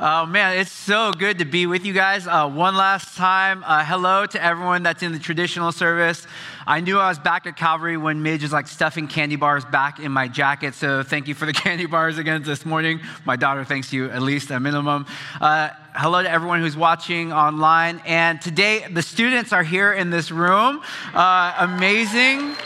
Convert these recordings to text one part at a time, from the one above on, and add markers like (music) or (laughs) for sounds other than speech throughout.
Oh man, it's so good to be with you guys. Uh, one last time, uh, hello to everyone that's in the traditional service. I knew I was back at Calvary when Midge was like stuffing candy bars back in my jacket. So thank you for the (laughs) candy bars again this morning. My daughter thanks you at least a minimum. Uh, hello to everyone who's watching online. And today the students are here in this room. Uh, amazing.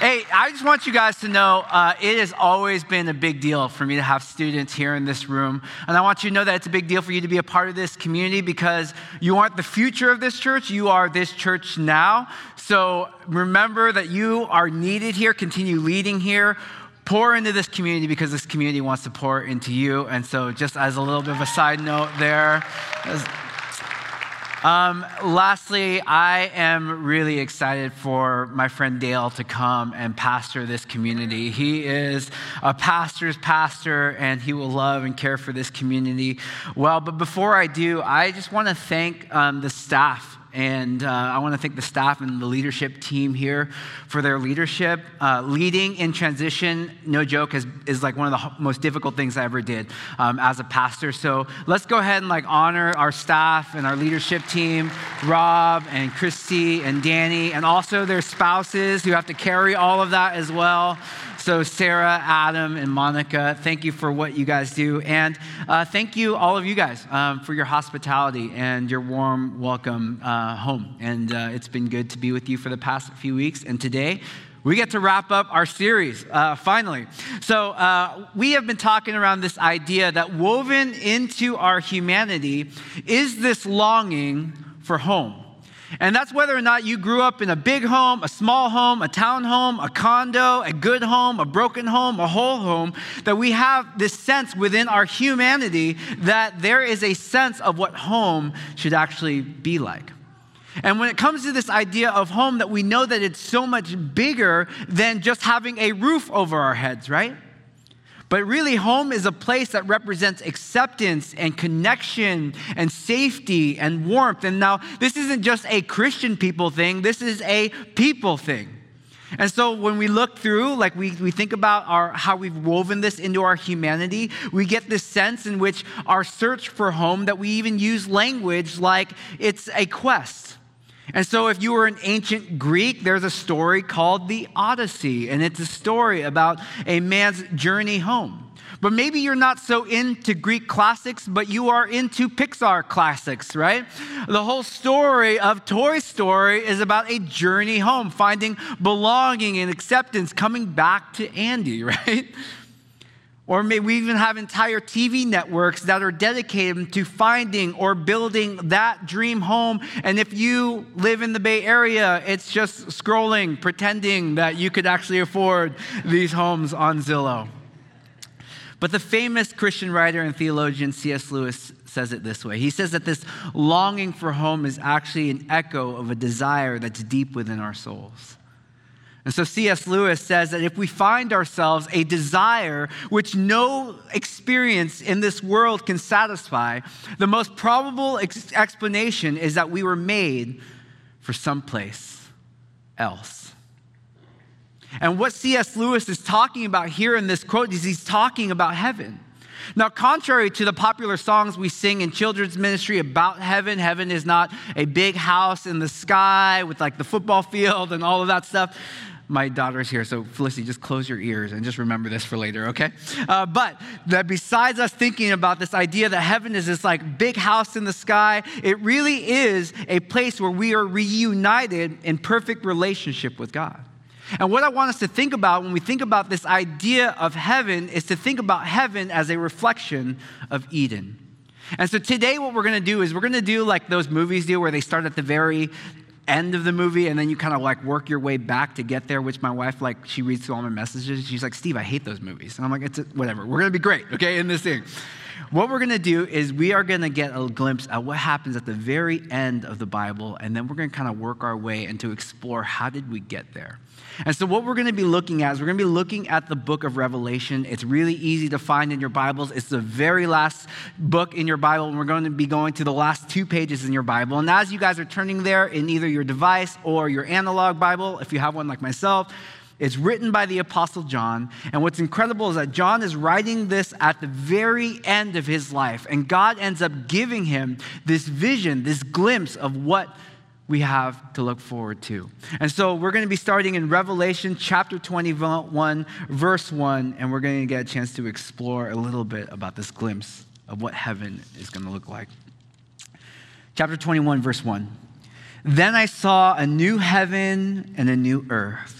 Hey, I just want you guys to know uh, it has always been a big deal for me to have students here in this room. And I want you to know that it's a big deal for you to be a part of this community because you aren't the future of this church, you are this church now. So remember that you are needed here, continue leading here. Pour into this community because this community wants to pour into you. And so, just as a little bit of a side note there, um, lastly, I am really excited for my friend Dale to come and pastor this community. He is a pastor's pastor and he will love and care for this community well. But before I do, I just want to thank um, the staff and uh, I want to thank the staff and the leadership team here for their leadership. Uh, leading in transition, no joke, is, is like one of the most difficult things I ever did um, as a pastor. So let's go ahead and like honor our staff and our leadership team, Rob and Christy and Danny, and also their spouses who have to carry all of that as well. So, Sarah, Adam, and Monica, thank you for what you guys do. And uh, thank you, all of you guys, um, for your hospitality and your warm welcome uh, home. And uh, it's been good to be with you for the past few weeks. And today, we get to wrap up our series uh, finally. So, uh, we have been talking around this idea that woven into our humanity is this longing for home. And that's whether or not you grew up in a big home, a small home, a town home, a condo, a good home, a broken home, a whole home, that we have this sense within our humanity that there is a sense of what home should actually be like. And when it comes to this idea of home, that we know that it's so much bigger than just having a roof over our heads, right? But really, home is a place that represents acceptance and connection and safety and warmth. And now, this isn't just a Christian people thing, this is a people thing. And so when we look through, like we, we think about our, how we've woven this into our humanity, we get this sense in which our search for home that we even use language like it's a quest. And so, if you were an ancient Greek, there's a story called the Odyssey, and it's a story about a man's journey home. But maybe you're not so into Greek classics, but you are into Pixar classics, right? The whole story of Toy Story is about a journey home, finding belonging and acceptance, coming back to Andy, (laughs) right? Or maybe we even have entire TV networks that are dedicated to finding or building that dream home. And if you live in the Bay Area, it's just scrolling, pretending that you could actually afford these homes on Zillow. But the famous Christian writer and theologian C.S. Lewis says it this way He says that this longing for home is actually an echo of a desire that's deep within our souls. And so C.S. Lewis says that if we find ourselves a desire which no experience in this world can satisfy, the most probable ex- explanation is that we were made for someplace else. And what C.S. Lewis is talking about here in this quote is he's talking about heaven. Now, contrary to the popular songs we sing in children's ministry about heaven, heaven is not a big house in the sky with like the football field and all of that stuff my daughter's here, so Felicity, just close your ears and just remember this for later, okay? Uh, but that besides us thinking about this idea that heaven is this like big house in the sky, it really is a place where we are reunited in perfect relationship with God. And what I want us to think about when we think about this idea of heaven is to think about heaven as a reflection of Eden. And so today, what we're gonna do is we're gonna do like those movies do where they start at the very end of the movie and then you kind of like work your way back to get there which my wife like she reads through all my messages she's like steve i hate those movies. And i'm like it's a, whatever. We're gonna be great okay in this thing. What we're gonna do is we are gonna get a glimpse at what happens at the very end of the bible and then we're gonna kind of work our way and to explore how did we get there and so, what we're going to be looking at is we're going to be looking at the book of Revelation. It's really easy to find in your Bibles. It's the very last book in your Bible, and we're going to be going to the last two pages in your Bible. And as you guys are turning there in either your device or your analog Bible, if you have one like myself, It's written by the Apostle John. And what's incredible is that John is writing this at the very end of his life. And God ends up giving him this vision, this glimpse of what we have to look forward to. And so we're going to be starting in Revelation chapter 21, verse 1, and we're going to get a chance to explore a little bit about this glimpse of what heaven is going to look like. Chapter 21, verse 1. Then I saw a new heaven and a new earth.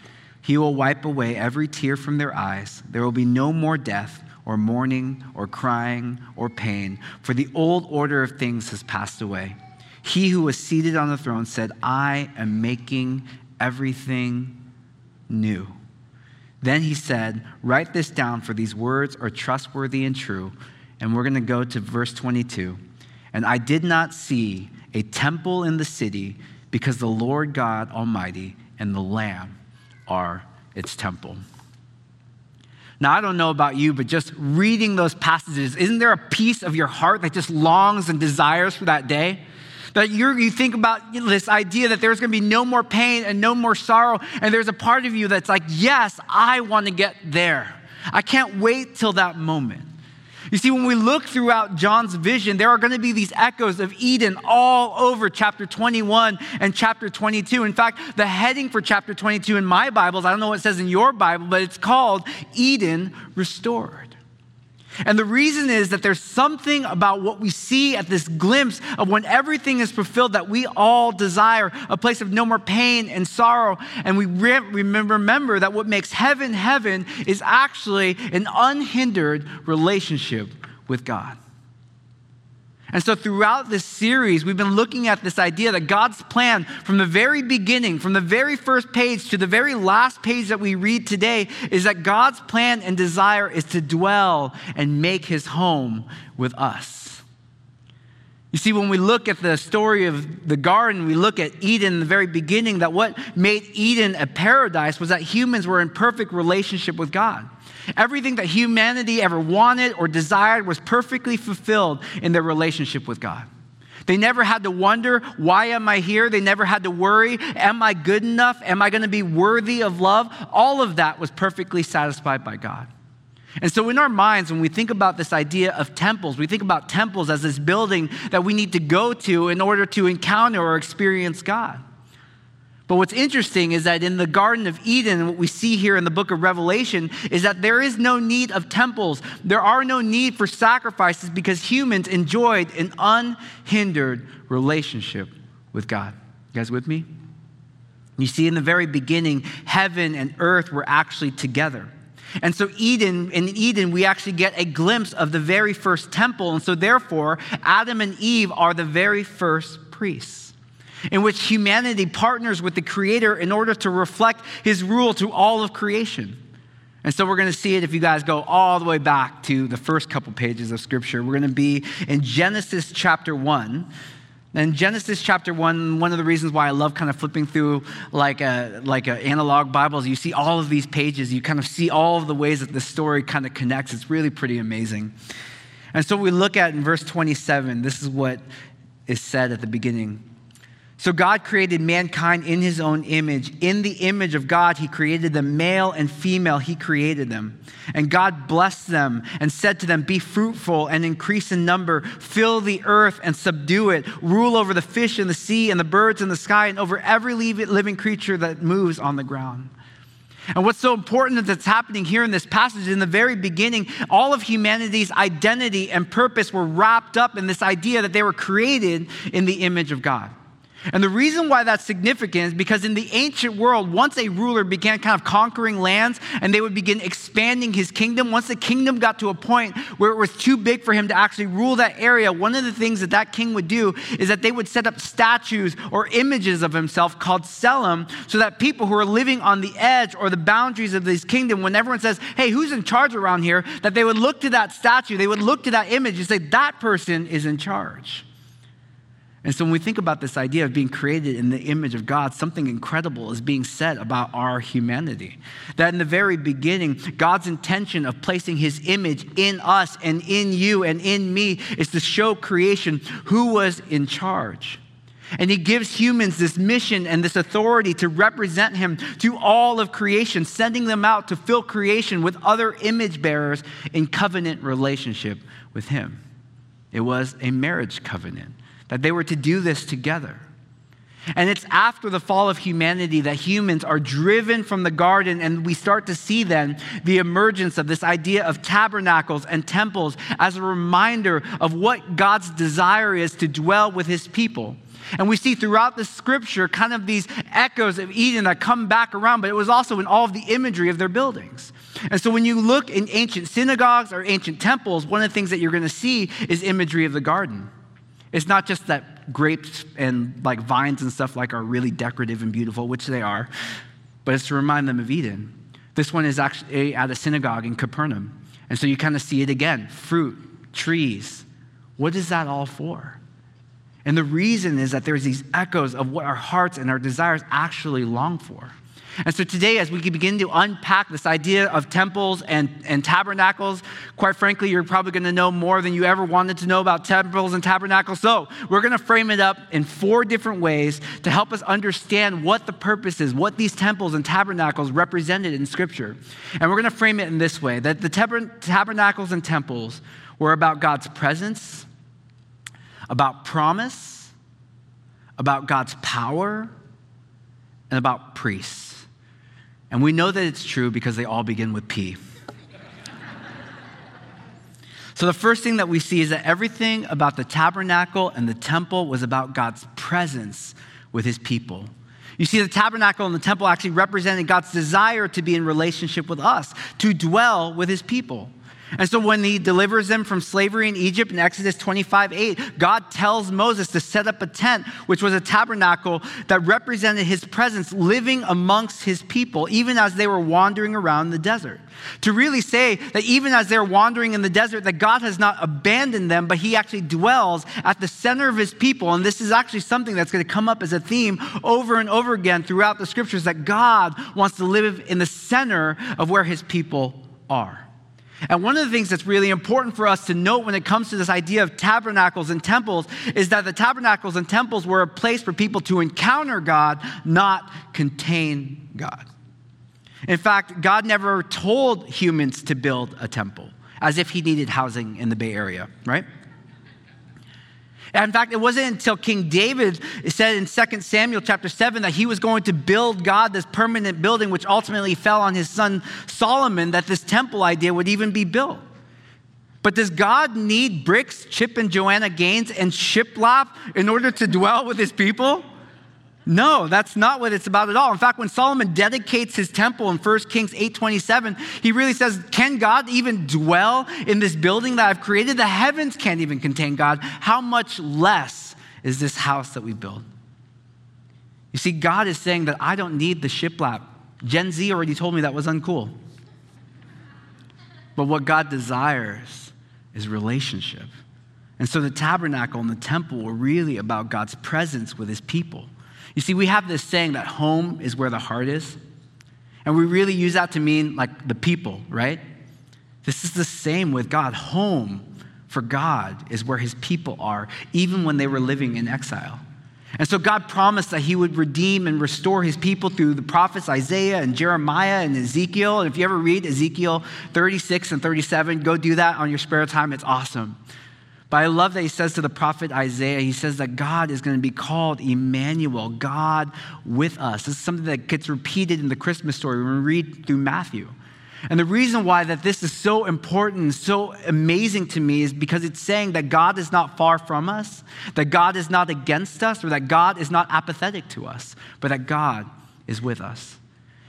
He will wipe away every tear from their eyes. There will be no more death, or mourning, or crying, or pain, for the old order of things has passed away. He who was seated on the throne said, I am making everything new. Then he said, Write this down, for these words are trustworthy and true. And we're going to go to verse 22. And I did not see a temple in the city because the Lord God Almighty and the Lamb are its temple. Now, I don't know about you, but just reading those passages, isn't there a piece of your heart that just longs and desires for that day? That you think about this idea that there's going to be no more pain and no more sorrow, and there's a part of you that's like, yes, I want to get there. I can't wait till that moment. You see, when we look throughout John's vision, there are going to be these echoes of Eden all over chapter 21 and chapter 22. In fact, the heading for chapter 22 in my Bibles, I don't know what it says in your Bible, but it's called Eden Restored. And the reason is that there's something about what we see at this glimpse of when everything is fulfilled that we all desire a place of no more pain and sorrow. And we re- remember that what makes heaven heaven is actually an unhindered relationship with God. And so, throughout this series, we've been looking at this idea that God's plan from the very beginning, from the very first page to the very last page that we read today, is that God's plan and desire is to dwell and make his home with us. You see, when we look at the story of the garden, we look at Eden in the very beginning, that what made Eden a paradise was that humans were in perfect relationship with God. Everything that humanity ever wanted or desired was perfectly fulfilled in their relationship with God. They never had to wonder, why am I here? They never had to worry, am I good enough? Am I going to be worthy of love? All of that was perfectly satisfied by God. And so, in our minds, when we think about this idea of temples, we think about temples as this building that we need to go to in order to encounter or experience God. But what's interesting is that in the Garden of Eden, what we see here in the book of Revelation is that there is no need of temples. There are no need for sacrifices because humans enjoyed an unhindered relationship with God. You guys with me? You see, in the very beginning, heaven and earth were actually together. And so, Eden, in Eden, we actually get a glimpse of the very first temple. And so, therefore, Adam and Eve are the very first priests in which humanity partners with the Creator in order to reflect His rule to all of creation. And so we're going to see it if you guys go all the way back to the first couple pages of Scripture. We're going to be in Genesis chapter 1. And Genesis chapter 1, one of the reasons why I love kind of flipping through like a, like a analog Bibles, you see all of these pages, you kind of see all of the ways that the story kind of connects. It's really pretty amazing. And so we look at in verse 27, this is what is said at the beginning. So God created mankind in his own image. In the image of God, he created them, male and female, he created them. And God blessed them and said to them, Be fruitful and increase in number, fill the earth and subdue it, rule over the fish in the sea and the birds in the sky, and over every living creature that moves on the ground. And what's so important that's happening here in this passage, in the very beginning, all of humanity's identity and purpose were wrapped up in this idea that they were created in the image of God. And the reason why that's significant is because in the ancient world, once a ruler began kind of conquering lands and they would begin expanding his kingdom, once the kingdom got to a point where it was too big for him to actually rule that area, one of the things that that king would do is that they would set up statues or images of himself called Tselem so that people who are living on the edge or the boundaries of this kingdom, when everyone says, hey, who's in charge around here, that they would look to that statue, they would look to that image and say, that person is in charge. And so when we think about this idea of being created in the image of God, something incredible is being said about our humanity. That in the very beginning, God's intention of placing his image in us and in you and in me is to show creation who was in charge. And he gives humans this mission and this authority to represent him to all of creation, sending them out to fill creation with other image bearers in covenant relationship with him. It was a marriage covenant that they were to do this together. And it's after the fall of humanity that humans are driven from the garden, and we start to see then the emergence of this idea of tabernacles and temples as a reminder of what God's desire is to dwell with his people. And we see throughout the scripture kind of these echoes of Eden that come back around, but it was also in all of the imagery of their buildings. And so when you look in ancient synagogues or ancient temples, one of the things that you're going to see is imagery of the garden. It's not just that grapes and like vines and stuff like are really decorative and beautiful, which they are, but it's to remind them of Eden. This one is actually eh, at a synagogue in Capernaum. And so you kind of see it again fruit, trees. What is that all for? And the reason is that there's these echoes of what our hearts and our desires actually long for. And so today, as we begin to unpack this idea of temples and, and tabernacles, quite frankly, you're probably going to know more than you ever wanted to know about temples and tabernacles. So we're going to frame it up in four different ways to help us understand what the purpose is, what these temples and tabernacles represented in Scripture. And we're going to frame it in this way that the tabernacles and temples were about God's presence, about promise, about God's power, and about priests. And we know that it's true because they all begin with P. so, the first thing that we see is that everything about the tabernacle and the temple was about God's presence with his people. You see, the tabernacle and the temple actually represented God's desire to be in relationship with us, to dwell with his people. And so when he delivers them from slavery in Egypt in Exodus 25 8, God tells Moses to set up a tent, which was a tabernacle that represented his presence living amongst his people, even as they were wandering around the desert. To really say that even as they're wandering in the desert, that God has not abandoned them, but he actually dwells at the center of his people. And this is actually something that's going to come up as a theme over and over again throughout the scriptures that God wants to live in the center of where his people are. And one of the things that's really important for us to note when it comes to this idea of tabernacles and temples is that the tabernacles and temples were a place for people to encounter God, not contain God. In fact, God never told humans to build a temple as if he needed housing in the Bay Area, right? In fact, it wasn't until King David said in 2 Samuel chapter 7 that he was going to build God this permanent building, which ultimately fell on his son Solomon, that this temple idea would even be built. But does God need bricks, Chip and Joanna Gaines, and shiplap in order to dwell with his people? No, that's not what it's about at all. In fact, when Solomon dedicates his temple in 1 Kings 8:27, he really says, "Can God even dwell in this building that I've created? The heavens can't even contain God. How much less is this house that we build?" You see, God is saying that I don't need the shiplap. Gen Z already told me that was uncool. But what God desires is relationship. And so the tabernacle and the temple were really about God's presence with his people. You see, we have this saying that home is where the heart is. And we really use that to mean like the people, right? This is the same with God. Home for God is where his people are, even when they were living in exile. And so God promised that he would redeem and restore his people through the prophets Isaiah and Jeremiah and Ezekiel. And if you ever read Ezekiel 36 and 37, go do that on your spare time. It's awesome. But I love that he says to the prophet Isaiah, he says that God is going to be called Emmanuel, God with us. This is something that gets repeated in the Christmas story when we read through Matthew. And the reason why that this is so important, so amazing to me is because it's saying that God is not far from us, that God is not against us, or that God is not apathetic to us, but that God is with us.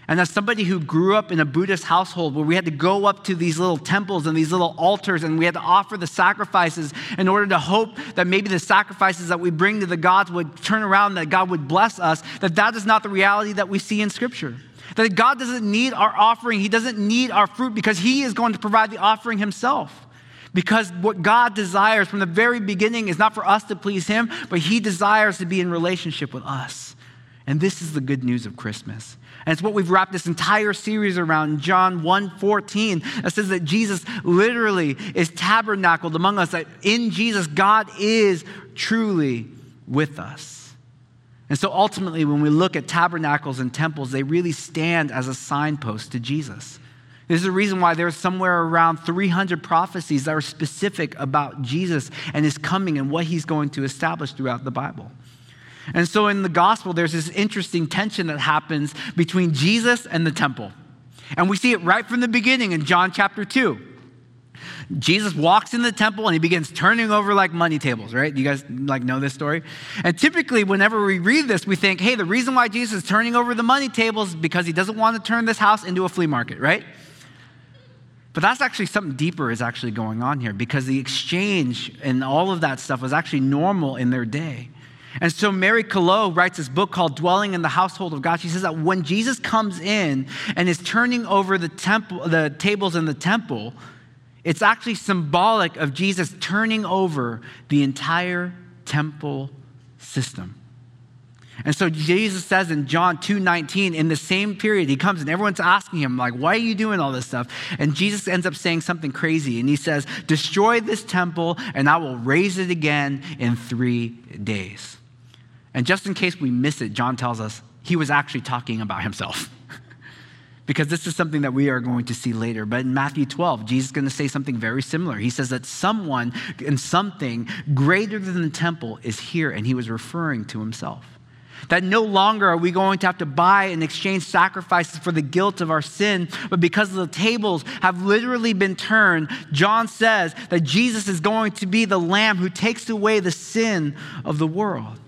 And as somebody who grew up in a Buddhist household where we had to go up to these little temples and these little altars and we had to offer the sacrifices in order to hope that maybe the sacrifices that we bring to the gods would turn around, that God would bless us, that that is not the reality that we see in Scripture. That God doesn't need our offering, He doesn't need our fruit because He is going to provide the offering Himself. Because what God desires from the very beginning is not for us to please Him, but He desires to be in relationship with us. And this is the good news of Christmas. And it's what we've wrapped this entire series around John 1:14 that says that Jesus literally is tabernacled among us, that in Jesus, God is truly with us. And so ultimately, when we look at tabernacles and temples, they really stand as a signpost to Jesus. This is the reason why there's somewhere around 300 prophecies that are specific about Jesus and his coming and what he's going to establish throughout the Bible. And so in the gospel, there's this interesting tension that happens between Jesus and the temple. And we see it right from the beginning in John chapter 2. Jesus walks in the temple and he begins turning over like money tables, right? You guys like know this story? And typically whenever we read this, we think, "Hey, the reason why Jesus is turning over the money tables is because he doesn't want to turn this house into a flea market, right?" But that's actually something deeper is actually going on here because the exchange and all of that stuff was actually normal in their day. And so Mary Coloe writes this book called Dwelling in the Household of God. She says that when Jesus comes in and is turning over the temple, the tables in the temple, it's actually symbolic of Jesus turning over the entire temple system. And so Jesus says in John 2:19 in the same period he comes and everyone's asking him like why are you doing all this stuff? And Jesus ends up saying something crazy and he says destroy this temple and I will raise it again in 3 days. And just in case we miss it John tells us he was actually talking about himself. (laughs) because this is something that we are going to see later. But in Matthew 12, Jesus is going to say something very similar. He says that someone and something greater than the temple is here, and he was referring to himself. That no longer are we going to have to buy and exchange sacrifices for the guilt of our sin, but because the tables have literally been turned, John says that Jesus is going to be the Lamb who takes away the sin of the world.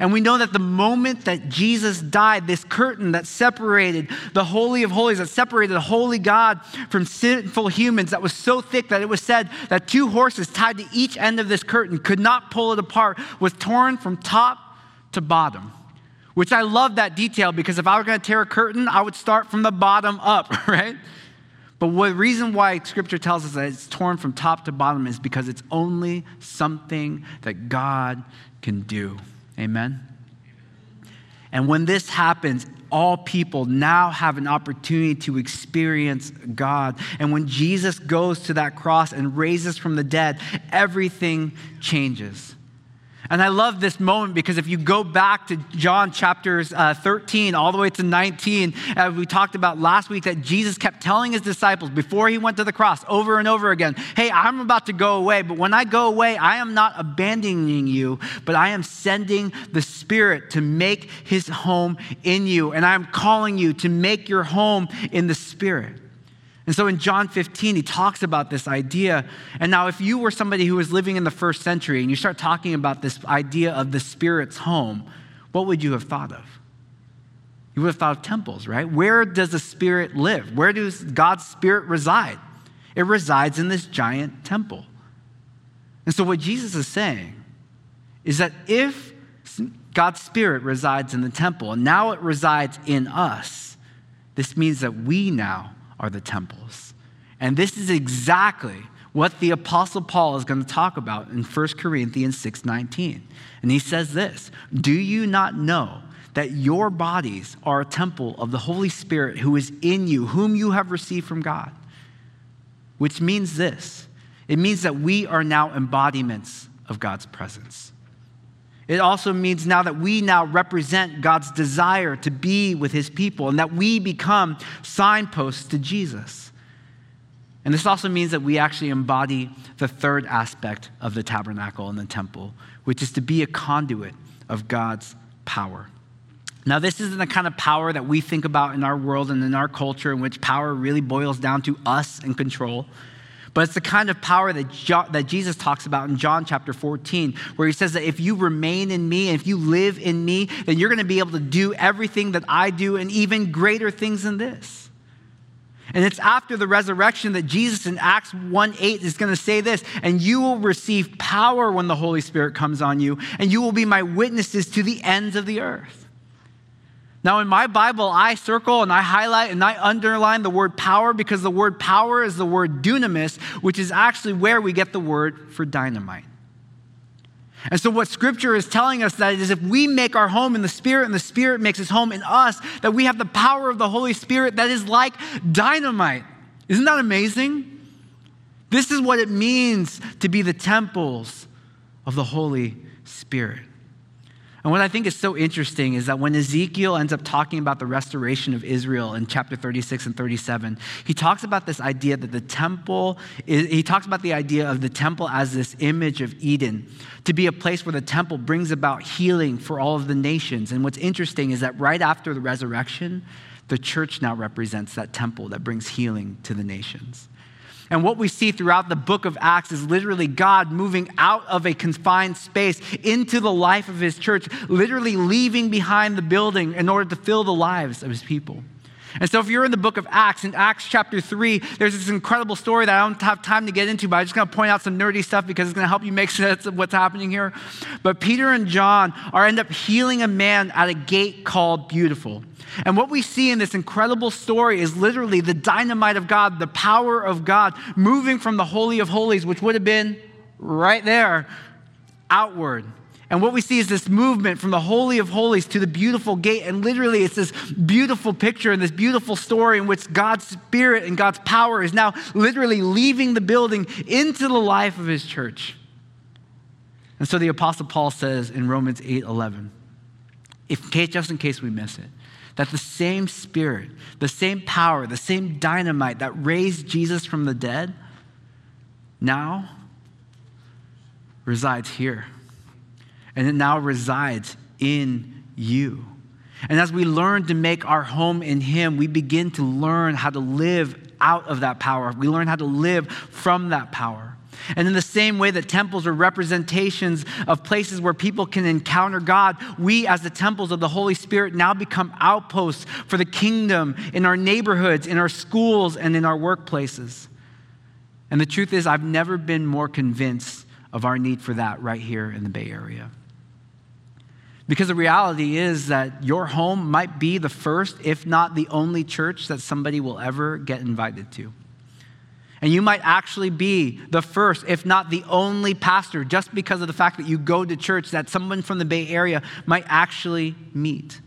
And we know that the moment that Jesus died, this curtain that separated the Holy of Holies, that separated the holy God from sinful humans, that was so thick that it was said that two horses tied to each end of this curtain could not pull it apart, was torn from top to bottom. Which I love that detail because if I were going to tear a curtain, I would start from the bottom up, (laughs) right? But the reason why scripture tells us that it's torn from top to bottom is because it's only something that God can do. Amen? And when this happens, all people now have an opportunity to experience God. And when Jesus goes to that cross and raises from the dead, everything changes. And I love this moment because if you go back to John chapters uh, 13 all the way to 19, uh, we talked about last week that Jesus kept telling his disciples before he went to the cross over and over again, Hey, I'm about to go away, but when I go away, I am not abandoning you, but I am sending the Spirit to make his home in you. And I am calling you to make your home in the Spirit. And so in John 15, he talks about this idea. And now, if you were somebody who was living in the first century and you start talking about this idea of the Spirit's home, what would you have thought of? You would have thought of temples, right? Where does the Spirit live? Where does God's Spirit reside? It resides in this giant temple. And so, what Jesus is saying is that if God's Spirit resides in the temple and now it resides in us, this means that we now are the temples. And this is exactly what the apostle Paul is going to talk about in 1 Corinthians 6:19. And he says this, "Do you not know that your bodies are a temple of the Holy Spirit who is in you, whom you have received from God?" Which means this. It means that we are now embodiments of God's presence. It also means now that we now represent God's desire to be with his people and that we become signposts to Jesus. And this also means that we actually embody the third aspect of the tabernacle and the temple, which is to be a conduit of God's power. Now, this isn't the kind of power that we think about in our world and in our culture, in which power really boils down to us and control. But it's the kind of power that, jo- that Jesus talks about in John chapter 14, where he says that if you remain in me and if you live in me, then you're going to be able to do everything that I do and even greater things than this. And it's after the resurrection that Jesus in Acts 1 8 is going to say this, and you will receive power when the Holy Spirit comes on you, and you will be my witnesses to the ends of the earth. Now, in my Bible, I circle and I highlight and I underline the word power because the word power is the word dunamis, which is actually where we get the word for dynamite. And so, what scripture is telling us that is if we make our home in the Spirit and the Spirit makes his home in us, that we have the power of the Holy Spirit that is like dynamite. Isn't that amazing? This is what it means to be the temples of the Holy Spirit. And what I think is so interesting is that when Ezekiel ends up talking about the restoration of Israel in chapter 36 and 37, he talks about this idea that the temple, is, he talks about the idea of the temple as this image of Eden, to be a place where the temple brings about healing for all of the nations. And what's interesting is that right after the resurrection, the church now represents that temple that brings healing to the nations. And what we see throughout the book of Acts is literally God moving out of a confined space into the life of his church, literally leaving behind the building in order to fill the lives of his people. And so, if you're in the book of Acts, in Acts chapter 3, there's this incredible story that I don't have time to get into, but I'm just going to point out some nerdy stuff because it's going to help you make sense of what's happening here. But Peter and John are end up healing a man at a gate called Beautiful. And what we see in this incredible story is literally the dynamite of God, the power of God moving from the Holy of Holies, which would have been right there, outward. And what we see is this movement from the Holy of Holies to the beautiful gate. And literally, it's this beautiful picture and this beautiful story in which God's Spirit and God's power is now literally leaving the building into the life of His church. And so the Apostle Paul says in Romans 8 11, if, just in case we miss it, that the same spirit, the same power, the same dynamite that raised Jesus from the dead now resides here. And it now resides in you. And as we learn to make our home in Him, we begin to learn how to live out of that power. We learn how to live from that power. And in the same way that temples are representations of places where people can encounter God, we, as the temples of the Holy Spirit, now become outposts for the kingdom in our neighborhoods, in our schools, and in our workplaces. And the truth is, I've never been more convinced of our need for that right here in the Bay Area. Because the reality is that your home might be the first, if not the only church that somebody will ever get invited to. And you might actually be the first, if not the only pastor, just because of the fact that you go to church that someone from the Bay Area might actually meet.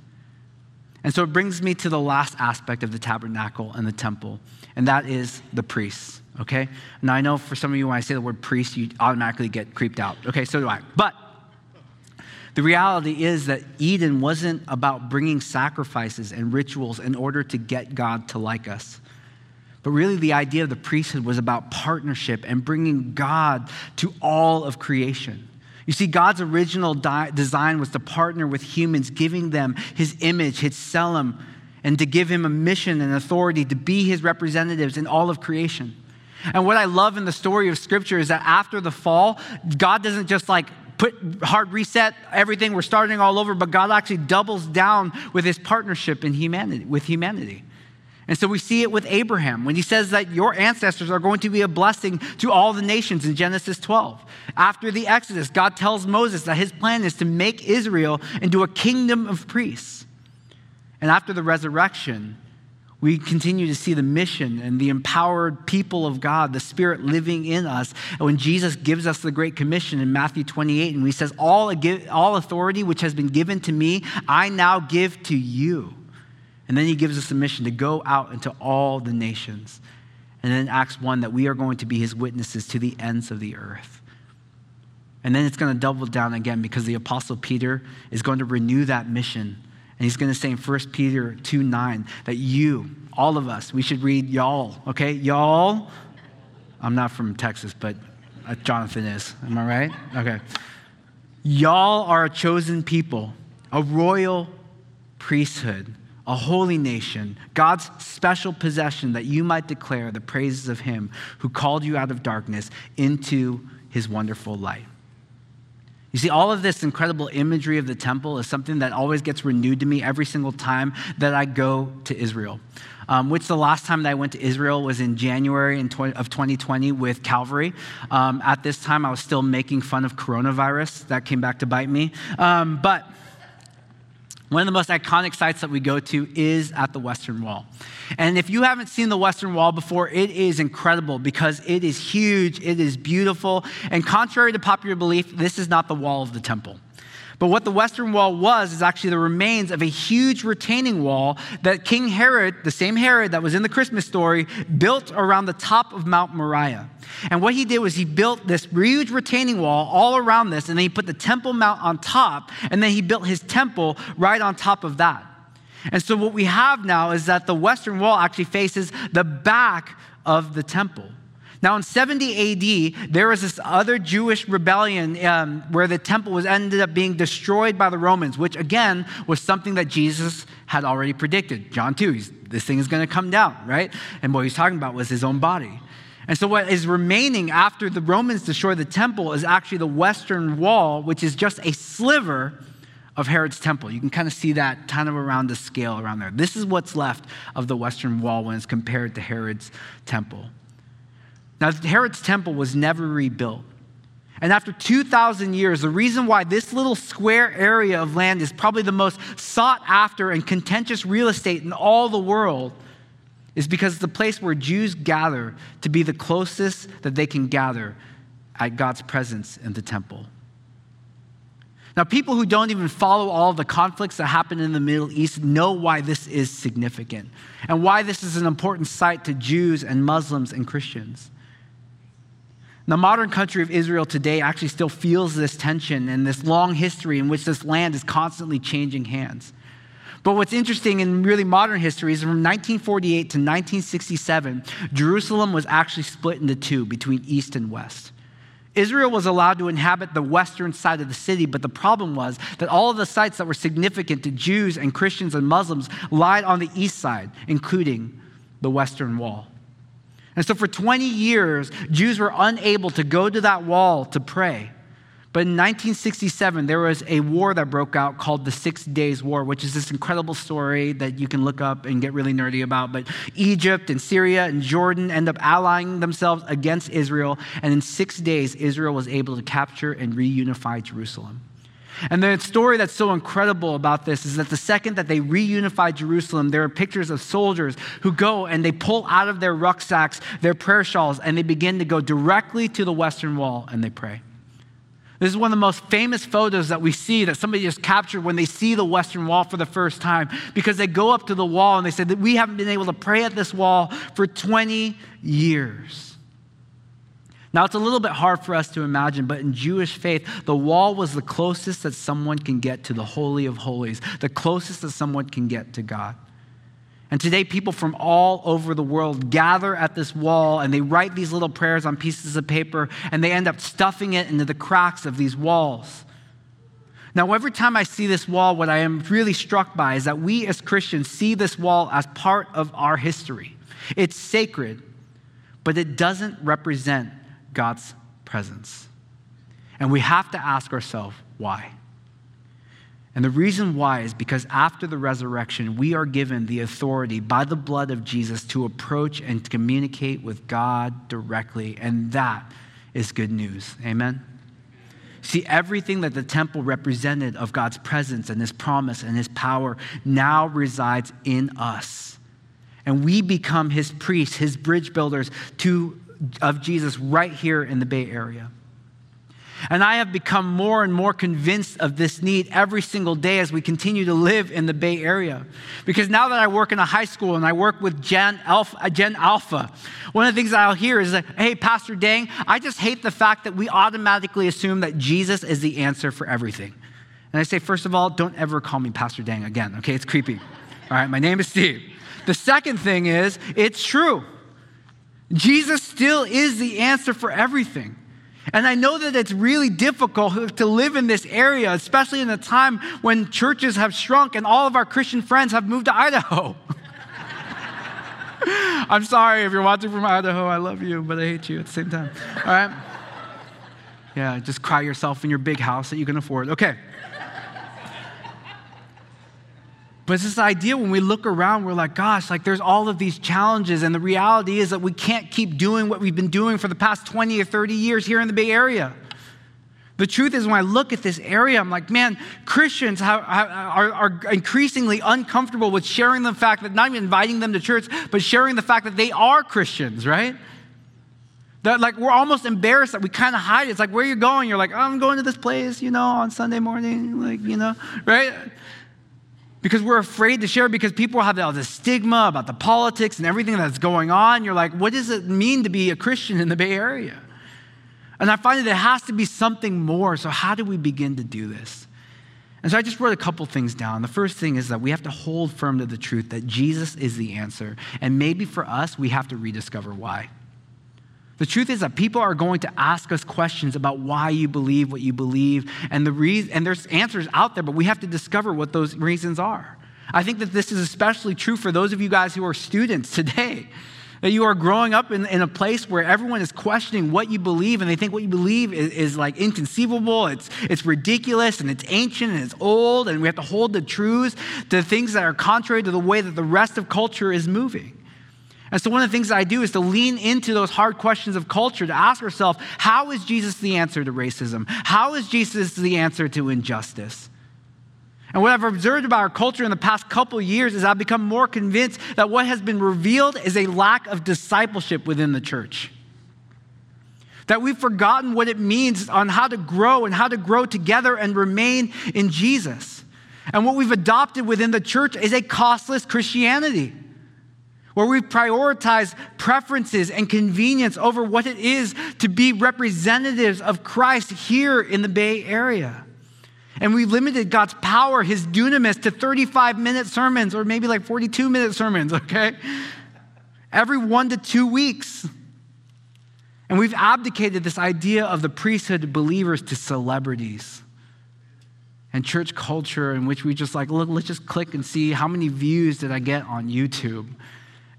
And so it brings me to the last aspect of the tabernacle and the temple, and that is the priests, okay? Now I know for some of you, when I say the word priest, you automatically get creeped out. Okay, so do I. But the reality is that Eden wasn't about bringing sacrifices and rituals in order to get God to like us. But really, the idea of the priesthood was about partnership and bringing God to all of creation. You see, God's original di- design was to partner with humans, giving them his image, his tselem, and to give him a mission and authority to be his representatives in all of creation. And what I love in the story of Scripture is that after the fall, God doesn't just like put hard reset everything, we're starting all over, but God actually doubles down with his partnership in humanity, with humanity. And so we see it with Abraham when he says that your ancestors are going to be a blessing to all the nations in Genesis 12. After the Exodus, God tells Moses that his plan is to make Israel into a kingdom of priests. And after the resurrection, we continue to see the mission and the empowered people of God, the Spirit living in us. And when Jesus gives us the Great Commission in Matthew 28, and he says, All, all authority which has been given to me, I now give to you. And then he gives us a mission to go out into all the nations. And then Acts 1 that we are going to be his witnesses to the ends of the earth. And then it's going to double down again because the apostle Peter is going to renew that mission. And he's going to say in 1 Peter 2 9 that you, all of us, we should read y'all, okay? Y'all. I'm not from Texas, but uh, Jonathan is. Am I right? Okay. Y'all are a chosen people, a royal priesthood, a holy nation, God's special possession, that you might declare the praises of him who called you out of darkness into his wonderful light. You see, all of this incredible imagery of the temple is something that always gets renewed to me every single time that I go to Israel. Um, which the last time that I went to Israel was in January in 20, of 2020 with Calvary. Um, at this time, I was still making fun of coronavirus. That came back to bite me. Um, but one of the most iconic sites that we go to is at the Western Wall. And if you haven't seen the Western Wall before, it is incredible because it is huge, it is beautiful, and contrary to popular belief, this is not the wall of the temple. But what the Western Wall was is actually the remains of a huge retaining wall that King Herod, the same Herod that was in the Christmas story, built around the top of Mount Moriah. And what he did was he built this huge retaining wall all around this, and then he put the Temple Mount on top, and then he built his temple right on top of that. And so what we have now is that the Western Wall actually faces the back of the temple. Now, in 70 AD, there was this other Jewish rebellion um, where the temple was ended up being destroyed by the Romans, which again was something that Jesus had already predicted. John 2, this thing is going to come down, right? And what he's talking about was his own body. And so, what is remaining after the Romans destroy the temple is actually the western wall, which is just a sliver of Herod's temple. You can kind of see that kind of around the scale around there. This is what's left of the western wall when it's compared to Herod's temple. Now, Herod's temple was never rebuilt. And after 2,000 years, the reason why this little square area of land is probably the most sought after and contentious real estate in all the world is because it's the place where Jews gather to be the closest that they can gather at God's presence in the temple. Now, people who don't even follow all the conflicts that happen in the Middle East know why this is significant and why this is an important site to Jews and Muslims and Christians. The modern country of Israel today actually still feels this tension and this long history in which this land is constantly changing hands. But what's interesting in really modern history is from 1948 to 1967, Jerusalem was actually split into two between east and west. Israel was allowed to inhabit the western side of the city, but the problem was that all of the sites that were significant to Jews and Christians and Muslims lied on the east side, including the Western Wall. And so for 20 years, Jews were unable to go to that wall to pray. But in 1967, there was a war that broke out called the Six Days War, which is this incredible story that you can look up and get really nerdy about. But Egypt and Syria and Jordan end up allying themselves against Israel. And in six days, Israel was able to capture and reunify Jerusalem. And the story that's so incredible about this is that the second that they reunify Jerusalem, there are pictures of soldiers who go and they pull out of their rucksacks their prayer shawls and they begin to go directly to the Western Wall and they pray. This is one of the most famous photos that we see that somebody just captured when they see the Western Wall for the first time because they go up to the wall and they say that we haven't been able to pray at this wall for 20 years. Now, it's a little bit hard for us to imagine, but in Jewish faith, the wall was the closest that someone can get to the Holy of Holies, the closest that someone can get to God. And today, people from all over the world gather at this wall and they write these little prayers on pieces of paper and they end up stuffing it into the cracks of these walls. Now, every time I see this wall, what I am really struck by is that we as Christians see this wall as part of our history. It's sacred, but it doesn't represent God's presence. And we have to ask ourselves why. And the reason why is because after the resurrection, we are given the authority by the blood of Jesus to approach and communicate with God directly. And that is good news. Amen? See, everything that the temple represented of God's presence and his promise and his power now resides in us. And we become his priests, his bridge builders to of Jesus right here in the Bay Area. And I have become more and more convinced of this need every single day as we continue to live in the Bay Area. Because now that I work in a high school and I work with Gen Alpha, uh, Gen Alpha one of the things I'll hear is hey, Pastor Dang, I just hate the fact that we automatically assume that Jesus is the answer for everything. And I say, first of all, don't ever call me Pastor Dang again, okay? It's creepy. All right, my name is Steve. The second thing is, it's true. Jesus still is the answer for everything. And I know that it's really difficult to live in this area, especially in a time when churches have shrunk and all of our Christian friends have moved to Idaho. (laughs) I'm sorry if you're watching from Idaho. I love you, but I hate you at the same time. All right? Yeah, just cry yourself in your big house that you can afford. Okay. But it's this idea when we look around, we're like, gosh, like there's all of these challenges. And the reality is that we can't keep doing what we've been doing for the past 20 or 30 years here in the Bay Area. The truth is, when I look at this area, I'm like, man, Christians are, are, increasingly uncomfortable with sharing the fact that not even inviting them to church, but sharing the fact that they are Christians, right? That like we're almost embarrassed that we kind of hide it. It's like, where are you going? You're like, I'm going to this place, you know, on Sunday morning, like, you know, right? Because we're afraid to share because people have all this stigma about the politics and everything that's going on. You're like, what does it mean to be a Christian in the Bay Area? And I find that there has to be something more. So, how do we begin to do this? And so I just wrote a couple things down. The first thing is that we have to hold firm to the truth that Jesus is the answer. And maybe for us, we have to rediscover why. The truth is that people are going to ask us questions about why you believe what you believe, and, the re- and there's answers out there, but we have to discover what those reasons are. I think that this is especially true for those of you guys who are students today. That you are growing up in, in a place where everyone is questioning what you believe, and they think what you believe is, is like inconceivable, it's, it's ridiculous, and it's ancient, and it's old, and we have to hold the truths to things that are contrary to the way that the rest of culture is moving. And so, one of the things I do is to lean into those hard questions of culture to ask ourselves how is Jesus the answer to racism? How is Jesus the answer to injustice? And what I've observed about our culture in the past couple years is I've become more convinced that what has been revealed is a lack of discipleship within the church. That we've forgotten what it means on how to grow and how to grow together and remain in Jesus. And what we've adopted within the church is a costless Christianity where we prioritize preferences and convenience over what it is to be representatives of Christ here in the Bay Area. And we've limited God's power, his dunamis, to 35 minute sermons or maybe like 42 minute sermons, okay? Every one to two weeks. And we've abdicated this idea of the priesthood of believers to celebrities and church culture in which we just like, look, let's just click and see how many views did I get on YouTube.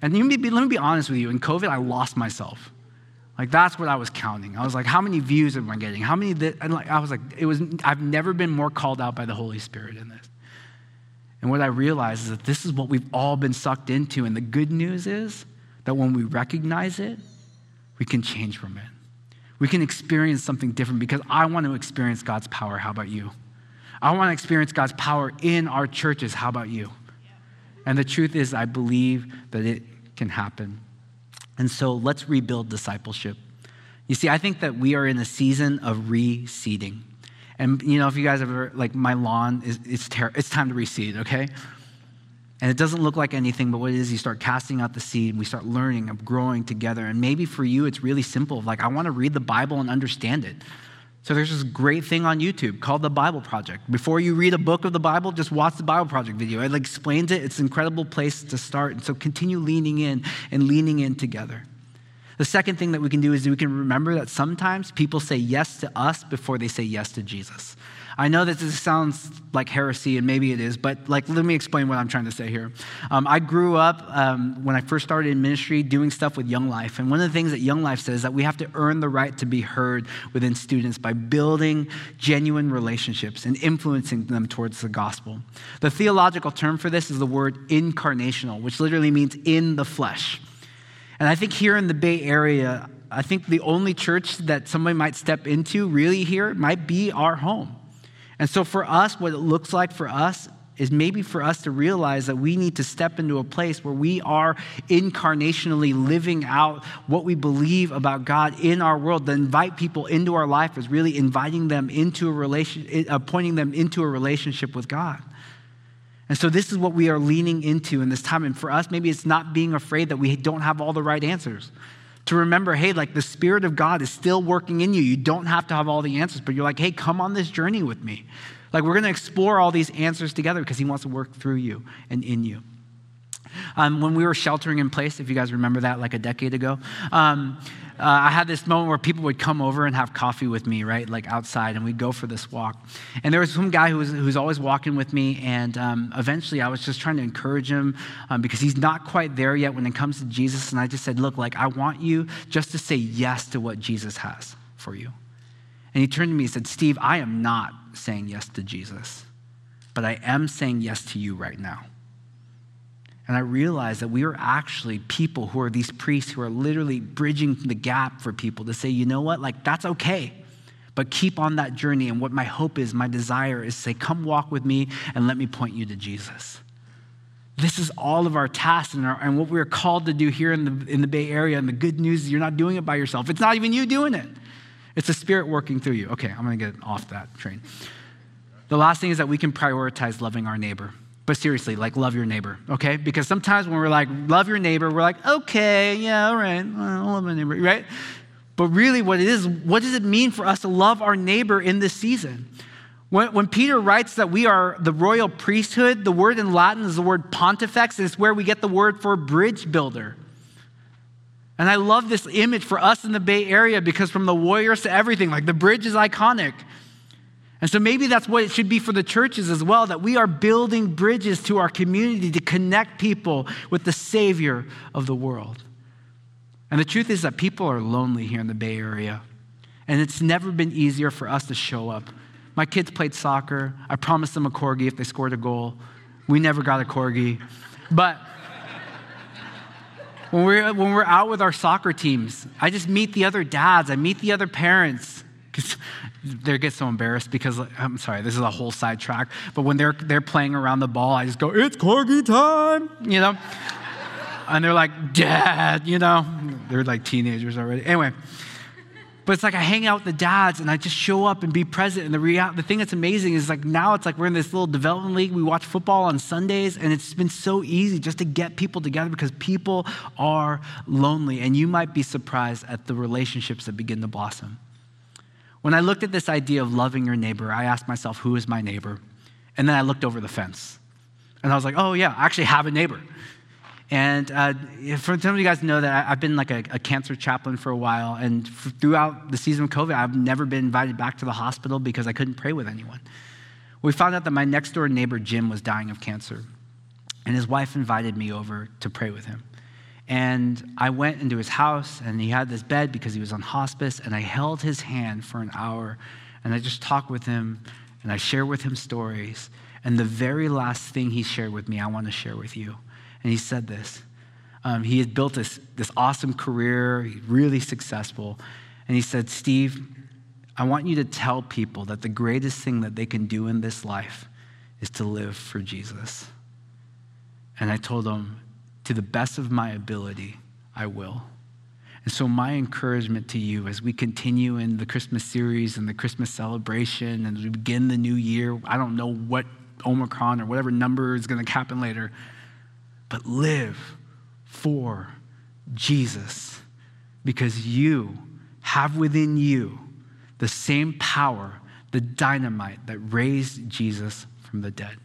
And let me, be, let me be honest with you. In COVID, I lost myself. Like that's what I was counting. I was like, how many views am I getting? How many? And like, I was like, it was. I've never been more called out by the Holy Spirit in this. And what I realized is that this is what we've all been sucked into. And the good news is that when we recognize it, we can change from it. We can experience something different because I want to experience God's power. How about you? I want to experience God's power in our churches. How about you? And the truth is, I believe that it can happen. And so let's rebuild discipleship. You see, I think that we are in a season of reseeding. And you know, if you guys ever like my lawn is it's ter- it's time to reseed, okay? And it doesn't look like anything, but what it is, you start casting out the seed, and we start learning of growing together. And maybe for you, it's really simple. Like, I want to read the Bible and understand it. So there's this great thing on YouTube called the Bible Project. Before you read a book of the Bible, just watch the Bible Project video. It explains it. It's an incredible place to start. And so continue leaning in and leaning in together. The second thing that we can do is we can remember that sometimes people say yes to us before they say yes to Jesus. I know that this sounds like heresy, and maybe it is, but like, let me explain what I'm trying to say here. Um, I grew up um, when I first started in ministry doing stuff with Young Life, and one of the things that Young Life says is that we have to earn the right to be heard within students by building genuine relationships and influencing them towards the gospel. The theological term for this is the word incarnational, which literally means in the flesh. And I think here in the Bay Area, I think the only church that somebody might step into really here might be our home. And so, for us, what it looks like for us is maybe for us to realize that we need to step into a place where we are incarnationally living out what we believe about God in our world. To invite people into our life is really inviting them into a relation, uh, pointing them into a relationship with God. And so, this is what we are leaning into in this time. And for us, maybe it's not being afraid that we don't have all the right answers to remember, hey, like the Spirit of God is still working in you. You don't have to have all the answers, but you're like, hey, come on this journey with me. Like, we're going to explore all these answers together because He wants to work through you and in you. Um, when we were sheltering in place, if you guys remember that like a decade ago, um, uh, I had this moment where people would come over and have coffee with me, right, like outside, and we'd go for this walk. And there was some guy who was, who was always walking with me, and um, eventually I was just trying to encourage him um, because he's not quite there yet when it comes to Jesus. And I just said, Look, like, I want you just to say yes to what Jesus has for you. And he turned to me and said, Steve, I am not saying yes to Jesus, but I am saying yes to you right now. And I realized that we are actually people who are these priests who are literally bridging the gap for people to say, you know what, like that's okay. But keep on that journey. And what my hope is, my desire is say, come walk with me and let me point you to Jesus. This is all of our tasks and, our, and what we're called to do here in the, in the Bay Area. And the good news is you're not doing it by yourself. It's not even you doing it. It's the Spirit working through you. Okay, I'm to get off that train. The last thing is that we can prioritize loving our neighbor. But seriously, like love your neighbor, okay? Because sometimes when we're like, love your neighbor, we're like, okay, yeah, all right, I love my neighbor, right? But really, what it is, what does it mean for us to love our neighbor in this season? When, when, Peter writes that we are the royal priesthood, the word in Latin is the word pontifex, and it's where we get the word for bridge builder. And I love this image for us in the Bay Area because from the warriors to everything, like the bridge is iconic. And so maybe that's what it should be for the churches as well that we are building bridges to our community to connect people with the Savior of the world. And the truth is that people are lonely here in the Bay Area. And it's never been easier for us to show up. My kids played soccer. I promised them a corgi if they scored a goal. We never got a corgi. But when we're, when we're out with our soccer teams, I just meet the other dads, I meet the other parents. Because they get so embarrassed because I'm sorry, this is a whole sidetrack. But when they're they're playing around the ball, I just go, "It's corgi time," you know. and they're like, "Dad," you know. They're like teenagers already. Anyway, but it's like I hang out with the dads and I just show up and be present. And the real, the thing that's amazing is like now it's like we're in this little development league. We watch football on Sundays, and it's been so easy just to get people together because people are lonely, and you might be surprised at the relationships that begin to blossom. When I looked at this idea of loving your neighbor, I asked myself, who is my neighbor? And then I looked over the fence. And I was like, oh, yeah, I actually have a neighbor. And uh, for some of you guys know that I've been like a, a, cancer chaplain for a while. And throughout the season of COVID, I've never been invited back to the hospital because I couldn't pray with anyone. We found out that my next door neighbor, Jim, was dying of cancer. And his wife invited me over to pray with him. And I went into his house, and he had this bed because he was on hospice, and I held his hand for an hour, and I just talked with him, and I shared with him stories. And the very last thing he shared with me, I want to share with you. And he said this. Um, he had built this, this awesome career, really successful. And he said, Steve, I want you to tell people that the greatest thing that they can do in this life is to live for Jesus. And I told him, to the best of my ability, I will. And so, my encouragement to you as we continue in the Christmas series and the Christmas celebration and we begin the new year, I don't know what Omicron or whatever number is going to happen later, but live for Jesus because you have within you the same power, the dynamite that raised Jesus from the dead.